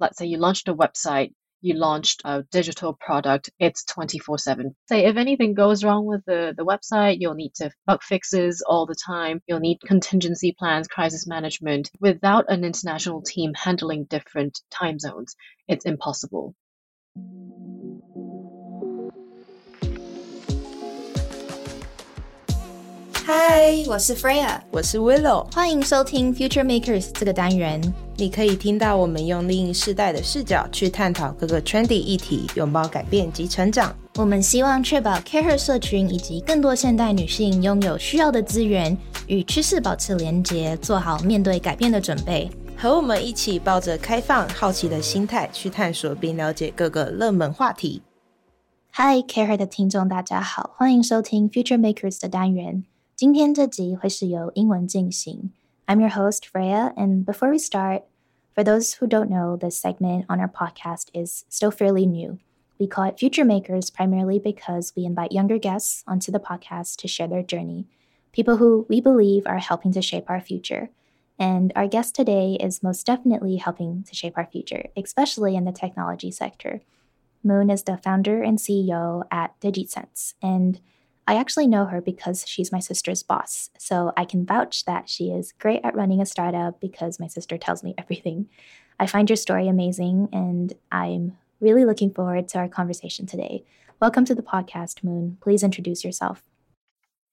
let's say you launched a website, you launched a digital product, it's 24 7. Say if anything goes wrong with the, the website, you'll need to bug fixes all the time. You'll need contingency plans, crisis management. Without an international team handling different time zones, it's impossible. 嗨，我是 Freya，我是 Willow，欢迎收听 Future Makers 这个单元。 你可以听到我们用另一世代的视角去探讨各个 trendy 议题，拥抱改变及成长。我们希望确保 Care 社群以及更多现代女性拥有需要的资源，与趋势保持连结，做好面对改变的准备。和我们一起抱着开放、好奇的心态去探索并了解各个热门话题。Hi Care 的听众，大家好，欢迎收听 Future Makers 的单元。今天这集会是由英文进行。I'm your host Freya, and before we start, for those who don't know, this segment on our podcast is still fairly new. We call it Future Makers primarily because we invite younger guests onto the podcast to share their journey, people who we believe are helping to shape our future. And our guest today is most definitely helping to shape our future, especially in the technology sector. Moon is the founder and CEO at DigitSense, and I actually know her because she's my sister's boss, so I can vouch that she is great at running a startup because my sister tells me everything. I find your story amazing, and I'm really looking forward to our conversation today. Welcome to the podcast, Moon. Please introduce yourself.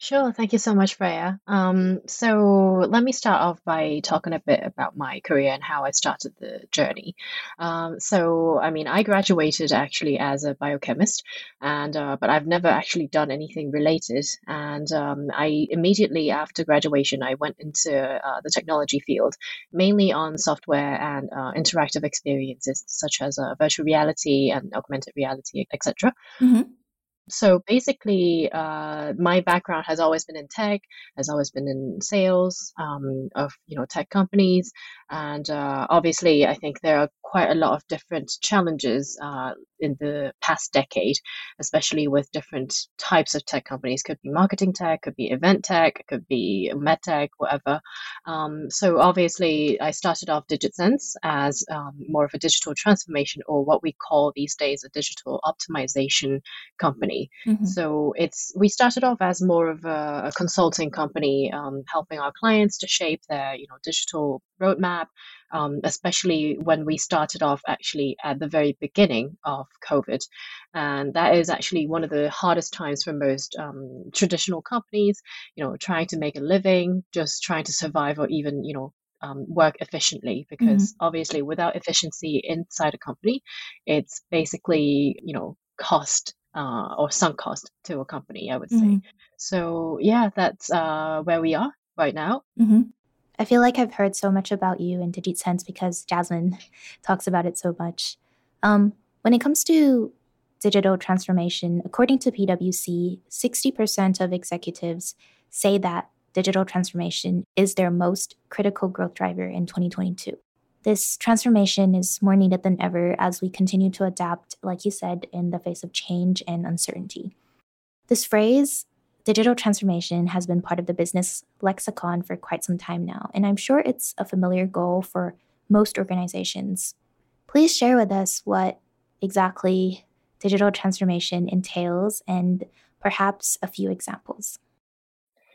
Sure. Thank you so much, Freya. Um, so let me start off by talking a bit about my career and how I started the journey. Um, so, I mean, I graduated actually as a biochemist, and uh, but I've never actually done anything related. And um, I immediately after graduation, I went into uh, the technology field, mainly on software and uh, interactive experiences such as uh, virtual reality and augmented reality, etc. Mm-hmm. So basically, uh, my background has always been in tech, has always been in sales um, of you know tech companies, and uh, obviously, I think there are quite a lot of different challenges uh, in the past decade, especially with different types of tech companies. Could be marketing tech, could be event tech, could be med tech, whatever. Um, so obviously, I started off DigitSense as um, more of a digital transformation, or what we call these days a digital optimization company. Mm-hmm. So it's we started off as more of a, a consulting company, um, helping our clients to shape their you know digital roadmap um, especially when we started off actually at the very beginning of COVID. And that is actually one of the hardest times for most um, traditional companies, you know, trying to make a living, just trying to survive or even, you know, um, work efficiently because mm-hmm. obviously without efficiency inside a company, it's basically, you know, cost uh, or sunk cost to a company, I would mm-hmm. say. So yeah, that's uh, where we are right now. Mm-hmm. I feel like I've heard so much about you in DigitSense because Jasmine talks about it so much. Um, when it comes to digital transformation, according to PwC, 60% of executives say that digital transformation is their most critical growth driver in 2022. This transformation is more needed than ever as we continue to adapt, like you said, in the face of change and uncertainty. This phrase, Digital transformation has been part of the business lexicon for quite some time now, and I'm sure it's a familiar goal for most organizations. Please share with us what exactly digital transformation entails and perhaps a few examples.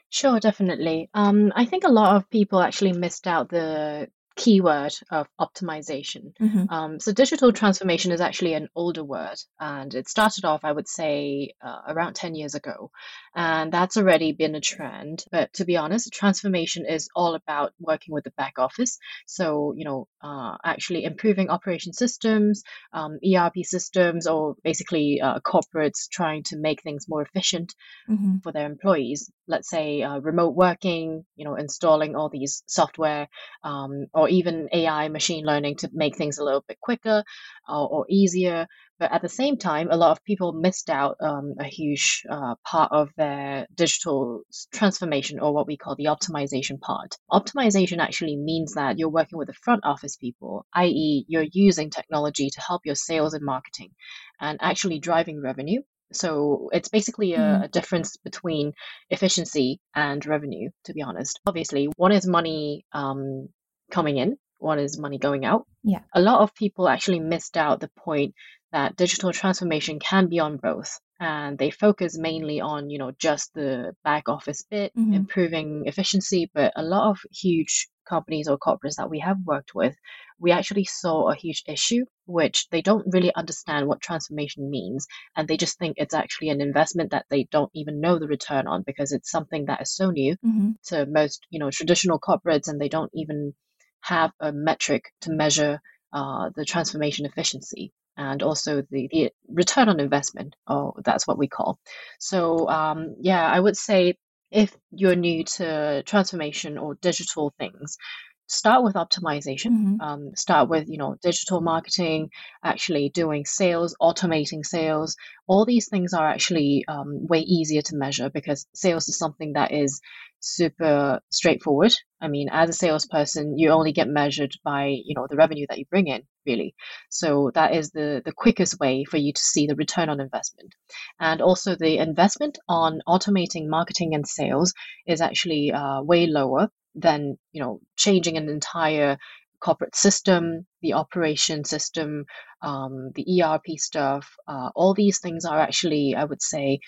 Sure, definitely. Um, I think a lot of people actually missed out the keyword of optimization. Mm-hmm. Um, so digital transformation is actually an older word, and it started off, I would say, uh, around 10 years ago. And that's already been a trend. But to be honest, transformation is all about working with the back office. So, you know, uh, actually improving operation systems, um, ERP systems, or basically uh, corporates trying to make things more efficient mm-hmm. for their employees. Let's say uh, remote working, you know, installing all these software um, or even AI machine learning to make things a little bit quicker or, or easier. But at the same time, a lot of people missed out um, a huge uh, part of their digital transformation or what we call the optimization part. Optimization actually means that you're working with the front office people, i.e., you're using technology to help your sales and marketing and actually driving revenue. So it's basically a, mm-hmm. a, difference between efficiency and revenue, to be honest. Obviously, one is money um, coming in one is money going out. Yeah. A lot of people actually missed out the point that digital transformation can be on both and they focus mainly on you know just the back office bit Mhm. improving efficiency but a lot of huge companies or corporates that we have worked with we actually saw a huge issue which they don't really understand what transformation means and they just think it's actually an investment that they don't even know the return on because it's something that is so new hmm to most you know traditional corporates and they don't even have a metric to measure uh, the transformation efficiency and also the, the return on investment oh that's what we call. So um, yeah i would say if you're new to transformation or digital things start with optimization. Hmm um, start with you know digital marketing actually doing sales automating sales. All these things are actually um, way easier to measure because sales is something that is super straightforward. I mean as a salesperson you only get measured by you know the revenue that you bring in really. So that is the the quickest way for you to see the return on investment. And also the investment on automating marketing and sales is actually uh, way lower than you know changing an entire corporate system the operation system um, the erp stuff uh, all these things are actually i would say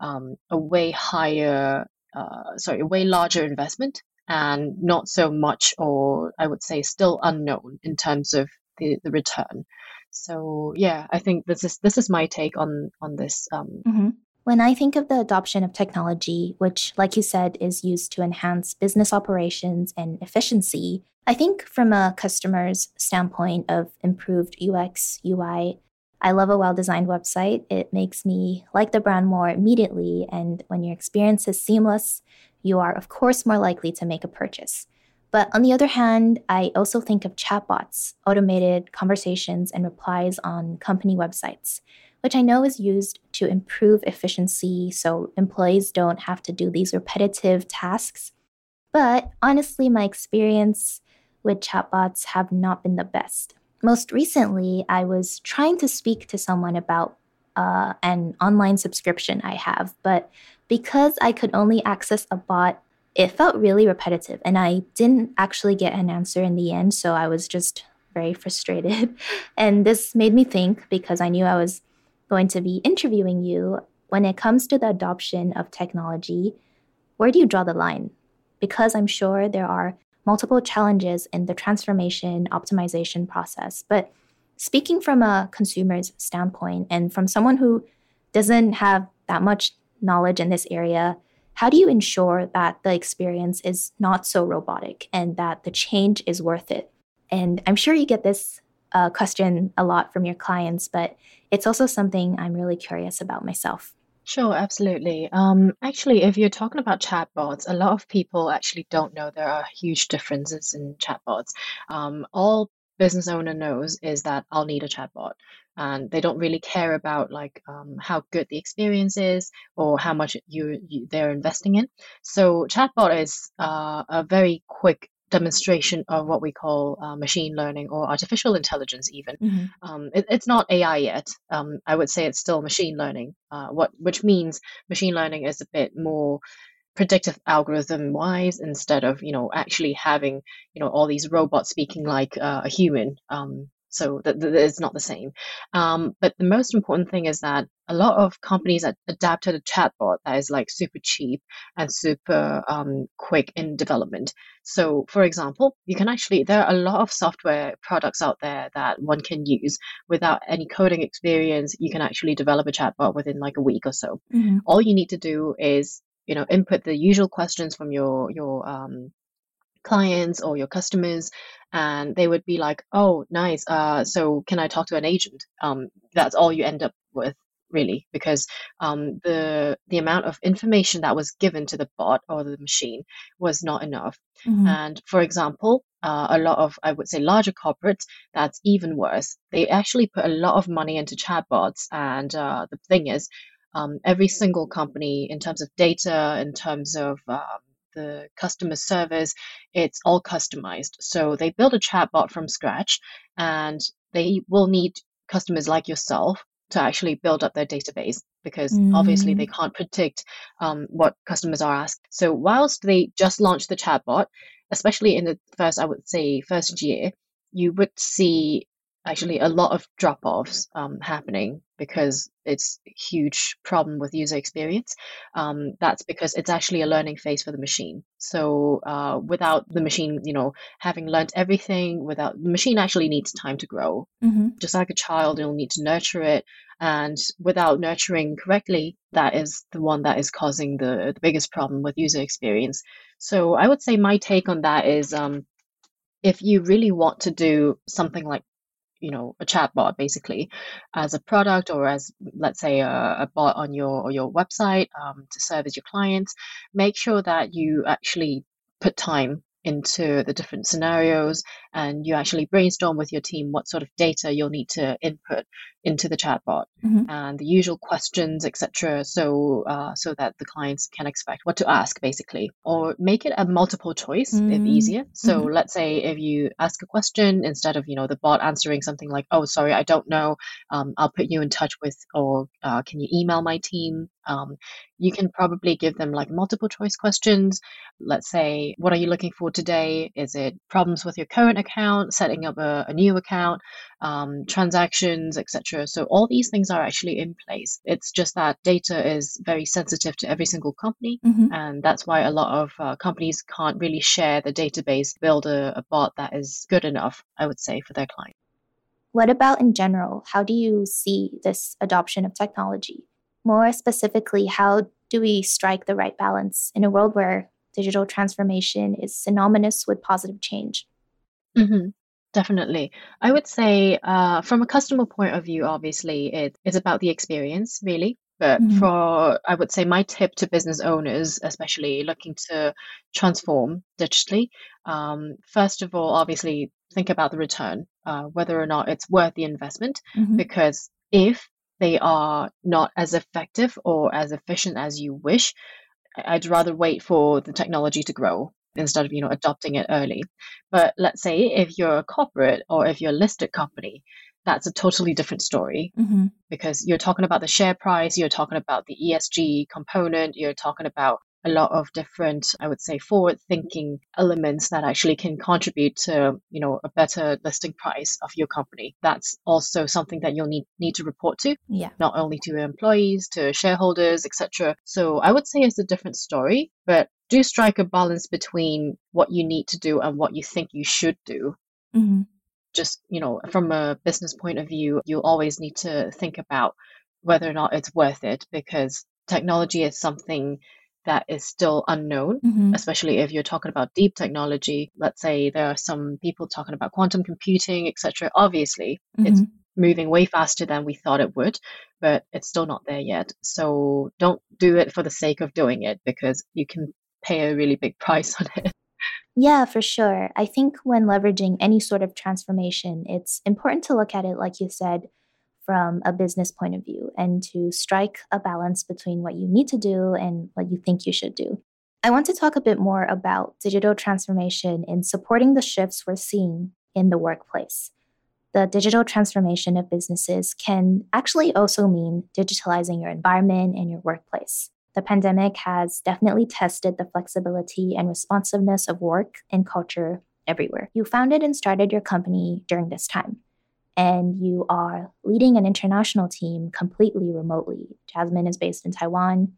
um, a way higher uh, sorry a way larger investment and not so much or i would say still unknown in terms of the, the return. So yeah i think this is this is my take on on this um, hmm When I think of the adoption of technology, which, like you said, is used to enhance business operations and efficiency, I think from a customer's standpoint of improved UX, UI, I love a well designed website. It makes me like the brand more immediately. And when your experience is seamless, you are, of course, more likely to make a purchase. But on the other hand, I also think of chatbots, automated conversations, and replies on company websites which I know is used to improve efficiency so employees don't have to do these repetitive tasks. But honestly, my experience with chatbots have not been the best. Most recently, I was trying to speak to someone about uh, an online subscription I have, but because I could only access a bot, it felt really repetitive and I didn't actually get an answer in the end. So I was just very frustrated. And this made me think because I knew I was going to be interviewing you when it comes to the adoption of technology, where do you draw the line? Because I'm sure there are multiple challenges in the transformation optimization process. But speaking from a consumer's standpoint and from someone who doesn't have that much knowledge in this area, how do you ensure that the experience is not so robotic and that the change is worth it? And I'm sure you get this uh, question a lot from your clients, but it's also something I'm really curious about myself. Sure, absolutely. Um, actually, if you're talking about chatbots, a lot of people actually don't know there are huge differences in chatbots. Um, all business owner knows is that I'll need a chatbot, and they don't really care about like um, how good the experience is or how much you, you they're investing in. So chatbot is uh, a very quick demonstration of what we call uh, machine learning or artificial intelligence even. Um, it, it's not ai yet. Um, i would say it's still machine learning uh, what which means machine learning is a bit more predictive algorithm wise instead of you know actually having you know all these robots speaking like uh, a human. Um, so that, that it's not the same. Um, but the most important thing is that a lot of companies that adapted a chatbot that is like super cheap and super um, quick in development. So for example you can actually there are a lot of software products out there that one can use without any coding experience. You can actually develop a chatbot within like a week or so. Mhm. all you need to do is you know input the usual questions from your your um, clients or your customers and they would be like oh nice uh, so can i talk to an agent um, that's all you end up with really because um, the the amount of information that was given to the bot or the machine was not enough Mhm. and for example, uh, a lot of, I would say, larger corporates, that's even worse. They actually put a lot of money into chatbots. And uh, the thing is, um, every single company, in terms of data, in terms of um, the customer service, it's all customized. So they build a chatbot from scratch and they will need customers like yourself to actually build up their database because obviously they can't predict um, what customers are asked. So whilst they just launched the chatbot, especially in the first, I would say, first year, you would see actually a lot of drop offs um, happening because it's a huge problem with user experience. Um, that's because it's actually a learning phase for the machine. So uh, without the machine, you know, having learned everything, without the machine actually needs time to grow. Mm-hmm. Just like a child, you'll need to nurture it. And without nurturing correctly, that is the one that is causing the, the biggest problem with user experience. So I would say my take on that is um, if you really want to do something like you know a chatbot basically as a product or as let's say a, a bot on your your website um, to service your clients. Make sure that you actually put time into the different scenarios and you actually brainstorm with your team what sort of data you'll need to input into the chatbot Mhm. and the usual questions etc so uh, so that the clients can expect what to ask basically or make it a multiple choice if Mm, easier. So mhm. let's say if you ask a question instead of you know the bot answering something like oh sorry i don't know um, i'll put you in touch with or uh, can you email my team? Um, you can probably give them like multiple choice questions. Let's say what are you looking for today? Is it problems with your current account setting up a, a new account um, transactions etc so all these things are actually in place it's just that data is very sensitive to every single company Mhm. and that's why a lot of uh, companies can't really share the database build a, a bot that is good enough i would say for their clients What about in general? How do you see this adoption of technology? More specifically, how do we strike the right balance in a world where digital transformation is synonymous with positive change? Hmm Definitely. I would say, uh, from a customer point of view, obviously, it is about the experience, really. But Mhm. for, I would say, my tip to business owners, especially looking to transform digitally, um, first of all, obviously, think about the return, uh, whether or not it's worth the investment. Mhm. Because if they are not as effective or as efficient as you wish, I- I'd rather wait for the technology to grow instead of, you know, adopting it early. But let's say if you're a corporate or if you're a listed company, that's a totally different story Mhm. because you're talking about the share price, you're talking about the ESG component, you're talking about a lot of different, I would say, forward thinking elements that actually can contribute to, you know, a better listing price of your company. That's also something that you'll need, need to report to Yeah. not only to your employees, to shareholders, etc. So I would say it's a different story, but do strike a balance between what you need to do and what you think you should do. Mhm. Just, you know, from a business point of view, you always need to think about whether or not it's worth it because technology is something that is still unknown Mhm. especially if you're talking about deep technology let's say there are some people talking about quantum computing etc obviously it's Mhm. moving way faster than we thought it would, but it's still not there yet. So don't do it for the sake of doing it because you can pay a really big price on it. Yeah, for sure. I think when leveraging any sort of transformation, it's important to look at it, like you said, from a business point of view and to strike a balance between what you need to do and what you think you should do. I want to talk a bit more about digital transformation in supporting the shifts we're seeing in the workplace. The digital transformation of businesses can actually also mean digitalizing your environment and your workplace. The pandemic has definitely tested the flexibility and responsiveness of work and culture everywhere. You founded and started your company during this time, and you are leading an international team completely remotely. Jasmine is based in Taiwan.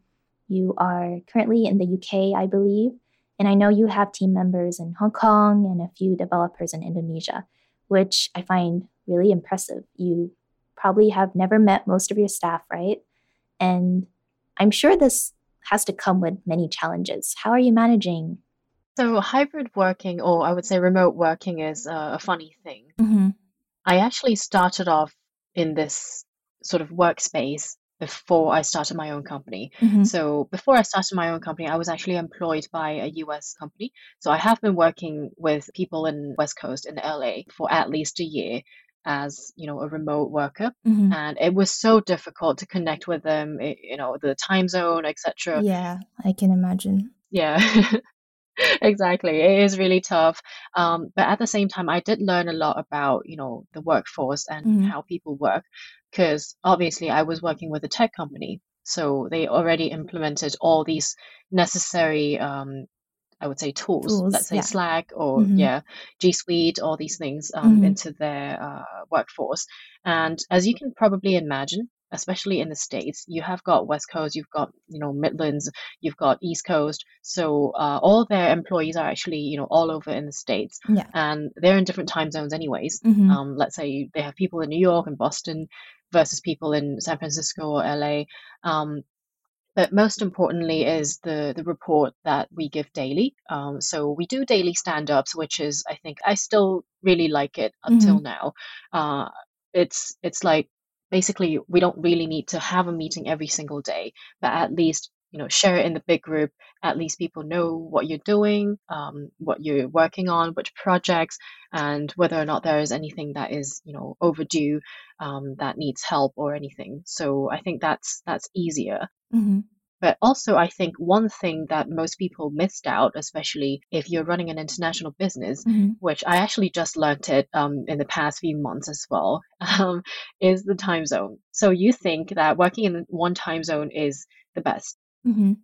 You are currently in the UK, I believe, and I know you have team members in Hong Kong and a few developers in Indonesia, which I find really impressive. You probably have never met most of your staff, right? And I'm sure this has to come with many challenges. How are you managing? So hybrid working, or I would say remote working, is a funny thing. Mm-hmm. I actually started off in this sort of workspace before I started my own company. Mm-hmm. So before I started my own company, I was actually employed by a US company. So I have been working with people in West Coast in LA for at least a year as, you know, a remote worker. Mm-hmm. And it was so difficult to connect with them, you know, the time zone, etc. Yeah, I can imagine. Yeah. Exactly. It is really tough. Um, but at the same time, I did learn a lot about, you know, the workforce and Mhm. how people work, because obviously I was working with a tech company. So they already implemented all these necessary, um, I would say tools, Tools, let's say yeah. Slack or Mhm. yeah, G Suite, all these things um, Mhm. into their uh, workforce. And as you can probably imagine, especially in the States, you have got West Coast, you've got, you know, Midlands, you've got East Coast. So uh, all their employees are actually, you know, all over in the States. Yeah. And they're in different time zones anyways. Mhm. Um, let's say they have people in New York and Boston versus people in San Francisco or LA. Um, but most importantly is the the report that we give daily. Um, so we do daily stand-ups, which is I think I still really like it until now. Uh, it's it's like basically we don't really need to have a meeting every single day, but at least you know share it in the big group. At least people know what you're doing, um, what you're working on, which projects, and whether or not there is anything that is you know overdue um, that needs help or anything. So I think that's that's easier. Mhm. But also, I think one thing that most people missed out, especially if you're running an international business, Mhm. which I actually just learned it um, in the past few months as well, um, is the time zone. So you think that working in one time zone is the best. Mhm.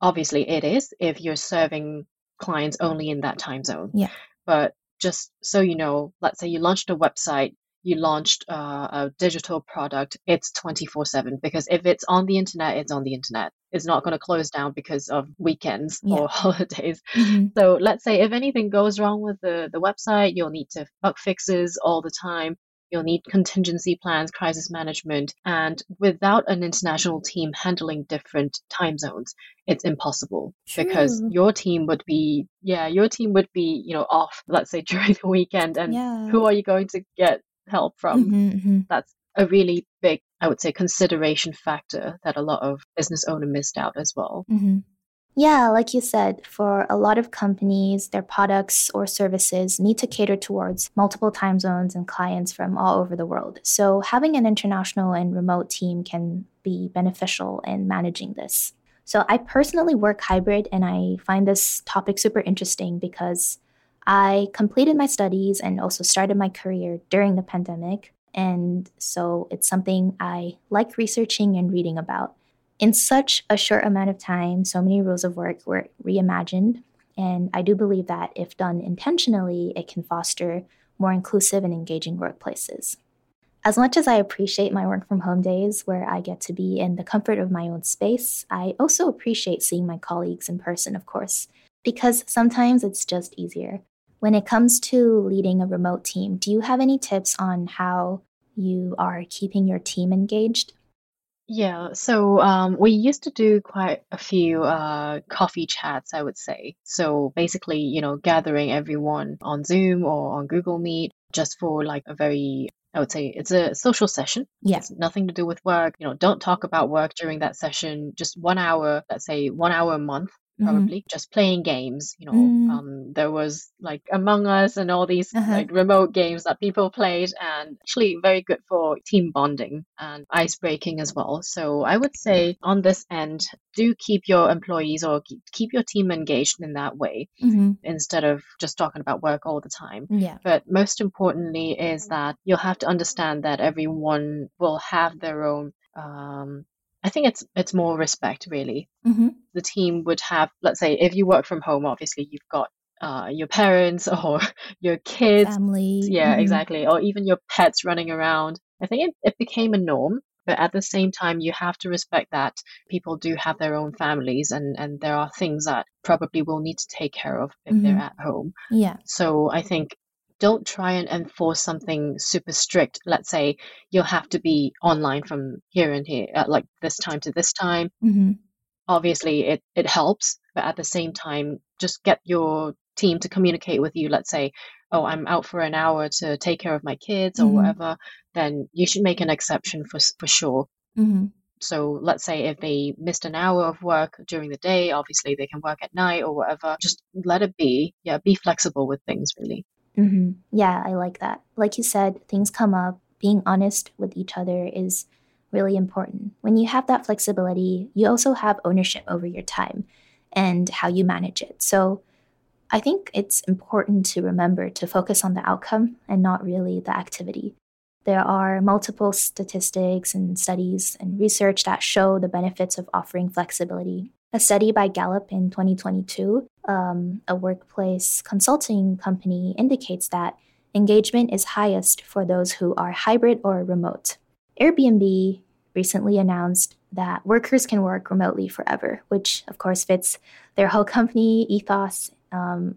Obviously, it is if you're serving clients only in that time zone. Yeah. But just so you know, let's say you launched a website, you launched uh, a digital product, it's 24 7 because if it's on the internet, it's on the internet. It's not going to close down because of weekends Yeah. or holidays. Mhm. So let's say if anything goes wrong with the, the website, you'll need to bug fixes all the time. You'll need contingency plans, crisis management. And without an international team handling different time zones, it's impossible because your team would be, yeah, your team would be, you know, off, let's say during the weekend. And Yeah. who are you going to get help from? Mhm, mhm. That's a really big, I would say, consideration factor that a lot of business owner missed out as well. hmm Yeah, like you said, for a lot of companies, their products or services need to cater towards multiple time zones and clients from all over the world. So, having an international and remote team can be beneficial in managing this. So, I personally work hybrid and I find this topic super interesting because I completed my studies and also started my career during the pandemic. And so, it's something I like researching and reading about in such a short amount of time, so many rules of work were reimagined. And I do believe that if done intentionally, it can foster more inclusive and engaging workplaces. As much as I appreciate my work from home days where I get to be in the comfort of my own space, I also appreciate seeing my colleagues in person, of course, because sometimes it's just easier. When it comes to leading a remote team, do you have any tips on how you are keeping your team engaged? Yeah, so um, we used to do quite a few uh, coffee chats, I would say. So basically, you know, gathering everyone on Zoom or on Google Meet just for like a very, I would say it's a social session. Yeah. It's nothing to do with work. You know, don't talk about work during that session. Just one hour, let's say one hour a month. Mhm. Probably just playing games, you know. Mm. Um, there was like Among Us and all these Uh-huh. like remote games that people played, and actually very good for team bonding and ice breaking as well. So I would say on this end, do keep your employees or keep- your team engaged in that way Mhm. instead of just talking about work all the time. Yeah. But most importantly is that you'll have to understand that everyone will have their own. Um, I think it's it's more respect really. hmm The team would have, let's say, if you work from home, obviously you've got uh, your parents or your kids Family. yeah, mhm. exactly. Or even your pets running around. I think it, it became a norm. But at the same time, you have to respect that people do have their own families and, and there are things that probably will need to take care of if they're Mhm. at home. Yeah. So I think don't try and enforce something super strict. Let's say you'll have to be online from here and here, at like this time to this time. hmm Obviously, it, it helps, but at the same time, just get your team to communicate with you. Let's say, oh, I'm out for an hour to take care of my kids or Mhm. whatever, then you should make an exception for, for sure. hmm So let's say if they missed an hour of work during the day, obviously they can work at night or whatever. Just let it be. Yeah, be flexible with things, really. Hmm Yeah, I like that. Like you said, things come up. Being honest with each other is really important. When you have that flexibility, you also have ownership over your time and how you manage it. So I think it's important to remember to focus on the outcome and not really the activity. There are multiple statistics and studies and research that show the benefits of offering flexibility. A study by Gallup in 2022 um, a workplace consulting company, indicates that engagement is highest for those who are hybrid or remote. Airbnb recently announced that workers can work remotely forever, which of course fits their whole company ethos, um,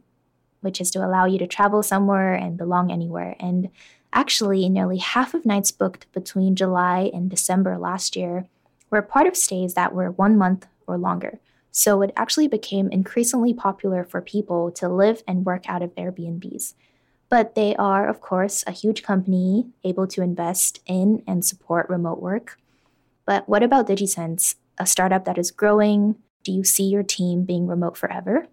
which is to allow you to travel somewhere and belong anywhere. And actually, nearly half of nights booked between July and December last year were part of stays that were one month or longer. So it actually became increasingly popular for people to live and work out of Airbnbs. But they are, of course, a huge company able to invest in and support remote work. But what about DigitSense, a startup that is growing? Do you see your team being remote forever?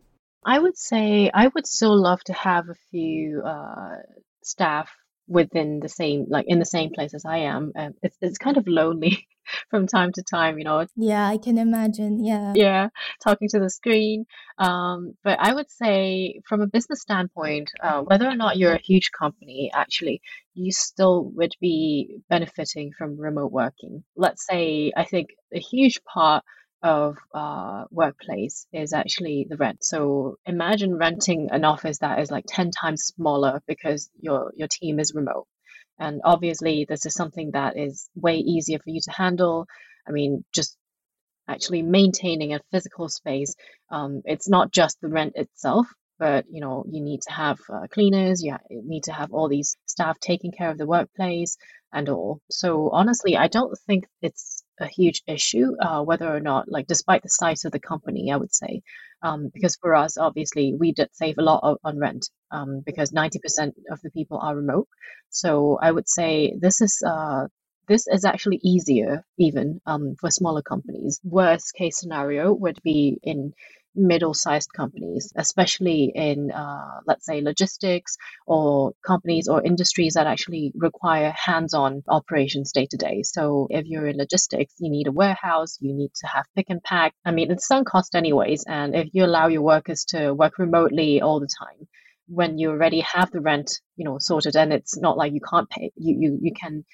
I would say I would still love to have a few uh, staff within the same like in the same place as I am. Um, it's it's kind of lonely from time to time, you know. Yeah, I can imagine. Yeah. Yeah, talking to the screen. Um, but I would say from a business standpoint, uh, whether or not you're a huge company, actually, you still would be benefiting from remote working. Let's say I think a huge part of uh, workplace is actually the rent. So imagine renting an office that is like 10 times smaller because your, your team is remote. And obviously, this is something that is way easier for you to handle. I mean, just actually maintaining a physical space, um, it's not just the rent itself, but you know you need to have uh, cleaners you, you need to have all these staff taking care of the workplace and all so honestly i don't think it's a huge issue uh, whether or not like despite the size of the company i would say um, because for us obviously we did save a lot of, on rent um, because 90% of the people are remote. So i would say this is uh, this is actually easier even um, for smaller companies. Worst case scenario would be in middle-sized companies, especially in, uh, let's say, logistics or companies or industries that actually require hands-on operations day to day. So if you're in logistics, you need a warehouse, you need to have pick and pack. I mean, it's some cost anyways. And if you allow your workers to work remotely all the time, when you already have the rent, you know, sorted, and it's not like you can't pay, you you you can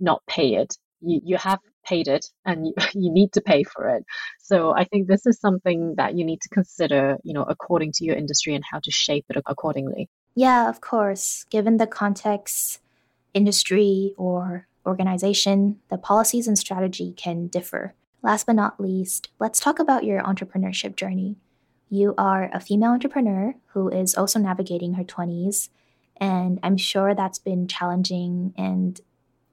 not pay it. You you have paid it and you, you need to pay for it. So I think this is something that you need to consider, you know, according to your industry and how to shape it accordingly. Yeah, of course. Given the context, industry, or organization, the policies and strategy can differ. Last but not least, let's talk about your entrepreneurship journey. You are a female entrepreneur who is also navigating her 20s, and I'm sure that's been challenging and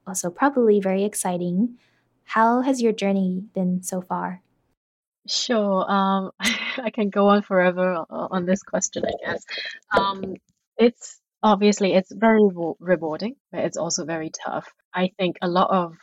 also probably very exciting. How has your journey been so far? Sure. Um, I can go on forever on this question, I guess. Um, it's obviously it's very rewarding, but it's also very tough. I think a lot of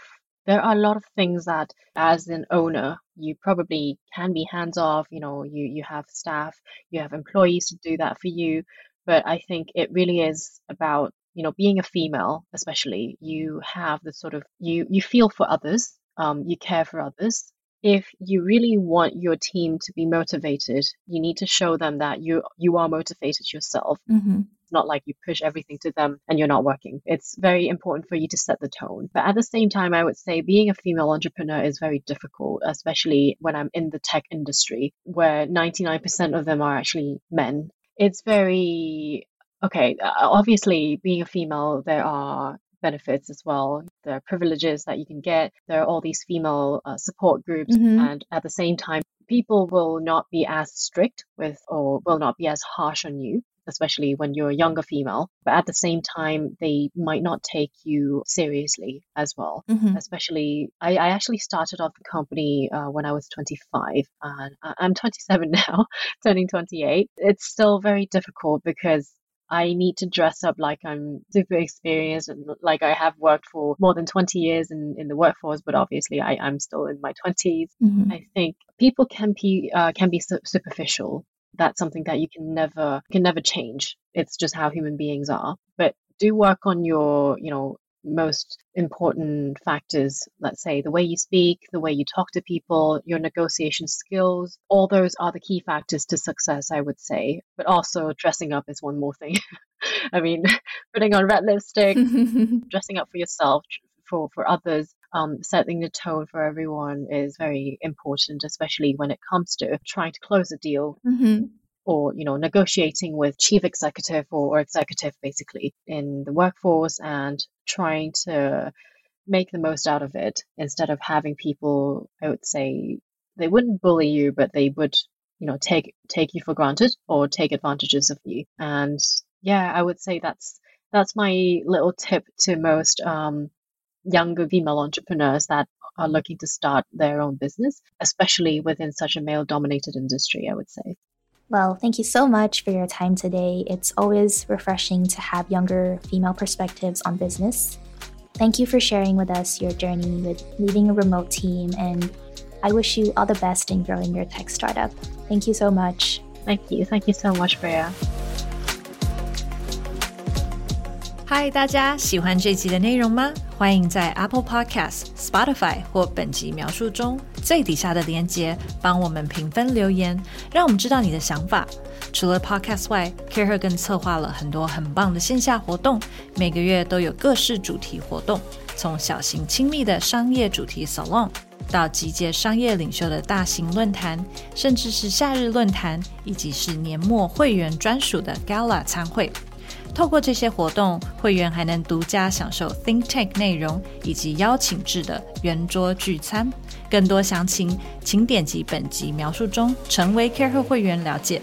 there are a lot of things that as an owner you probably can be hands off you know you you have staff you have employees to do that for you but i think it really is about you know being a female especially you have the sort of you you feel for others um, you care for others. If you really want your team to be motivated, you need to show them that you you are motivated yourself. Mm-hmm. It's not like you push everything to them and you're not working. It's very important for you to set the tone. But at the same time, I would say being a female entrepreneur is very difficult, especially when I'm in the tech industry, where 99% of them are actually men. It's very okay, obviously, being a female, there are benefits as well. There are privileges that you can get. There are all these female uh, support groups, mm-hmm. and at the same time, people will not be as strict with or will not be as harsh on you. Especially when you're a younger female, but at the same time, they might not take you seriously as well. Mm-hmm. Especially, I, I, actually started off the company uh, when I was 25, and I'm 27 now, turning 28. It's still very difficult because I need to dress up like I'm super experienced and like I have worked for more than 20 years in, in the workforce, but obviously I, I'm still in my 20s. Mm-hmm. I think people can be uh, can be su- superficial. That's something that you can never can never change. It's just how human beings are. But do work on your, you know, most important factors, let's say the way you speak, the way you talk to people, your negotiation skills, all those are the key factors to success, I would say. But also, dressing up is one more thing. I mean, putting on red lipstick, dressing up for yourself, for, for others, um, setting the tone for everyone is very important, especially when it comes to trying to close a deal. Mm-hmm. Or you know negotiating with chief executive or, or executive basically in the workforce and trying to make the most out of it instead of having people i would say they wouldn't bully you but they would you know take take you for granted or take advantages of you. And yeah i would say that's that's my little tip to most um, younger female entrepreneurs that are looking to start their own business especially within such a male dominated industry i would say well, thank you so much for your time today. It's always refreshing to have younger female perspectives on business. Thank you for sharing with us your journey with leading a remote team, and I wish you all the best in growing your tech startup. Thank you so much. Thank you. Thank you so much, Freya. 嗨，大家喜欢这集的内容吗？欢迎在 Apple Podcast、Spotify 或本集描述中 最底下的链接帮我们评分留言，让我们知道你的想法。除了 Podcast 外 k a r e 更策划了很多很棒的线下活动，每个月都有各式主题活动，从小型亲密的商业主题 Salon，到集结商业领袖的大型论坛，甚至是夏日论坛，以及是年末会员专属的 Gala 参会。透过这些活动，会员还能独家享受 Think Tank 内容以及邀请制的圆桌聚餐。更多详情，请点击本集描述中成为 Care 会员了解。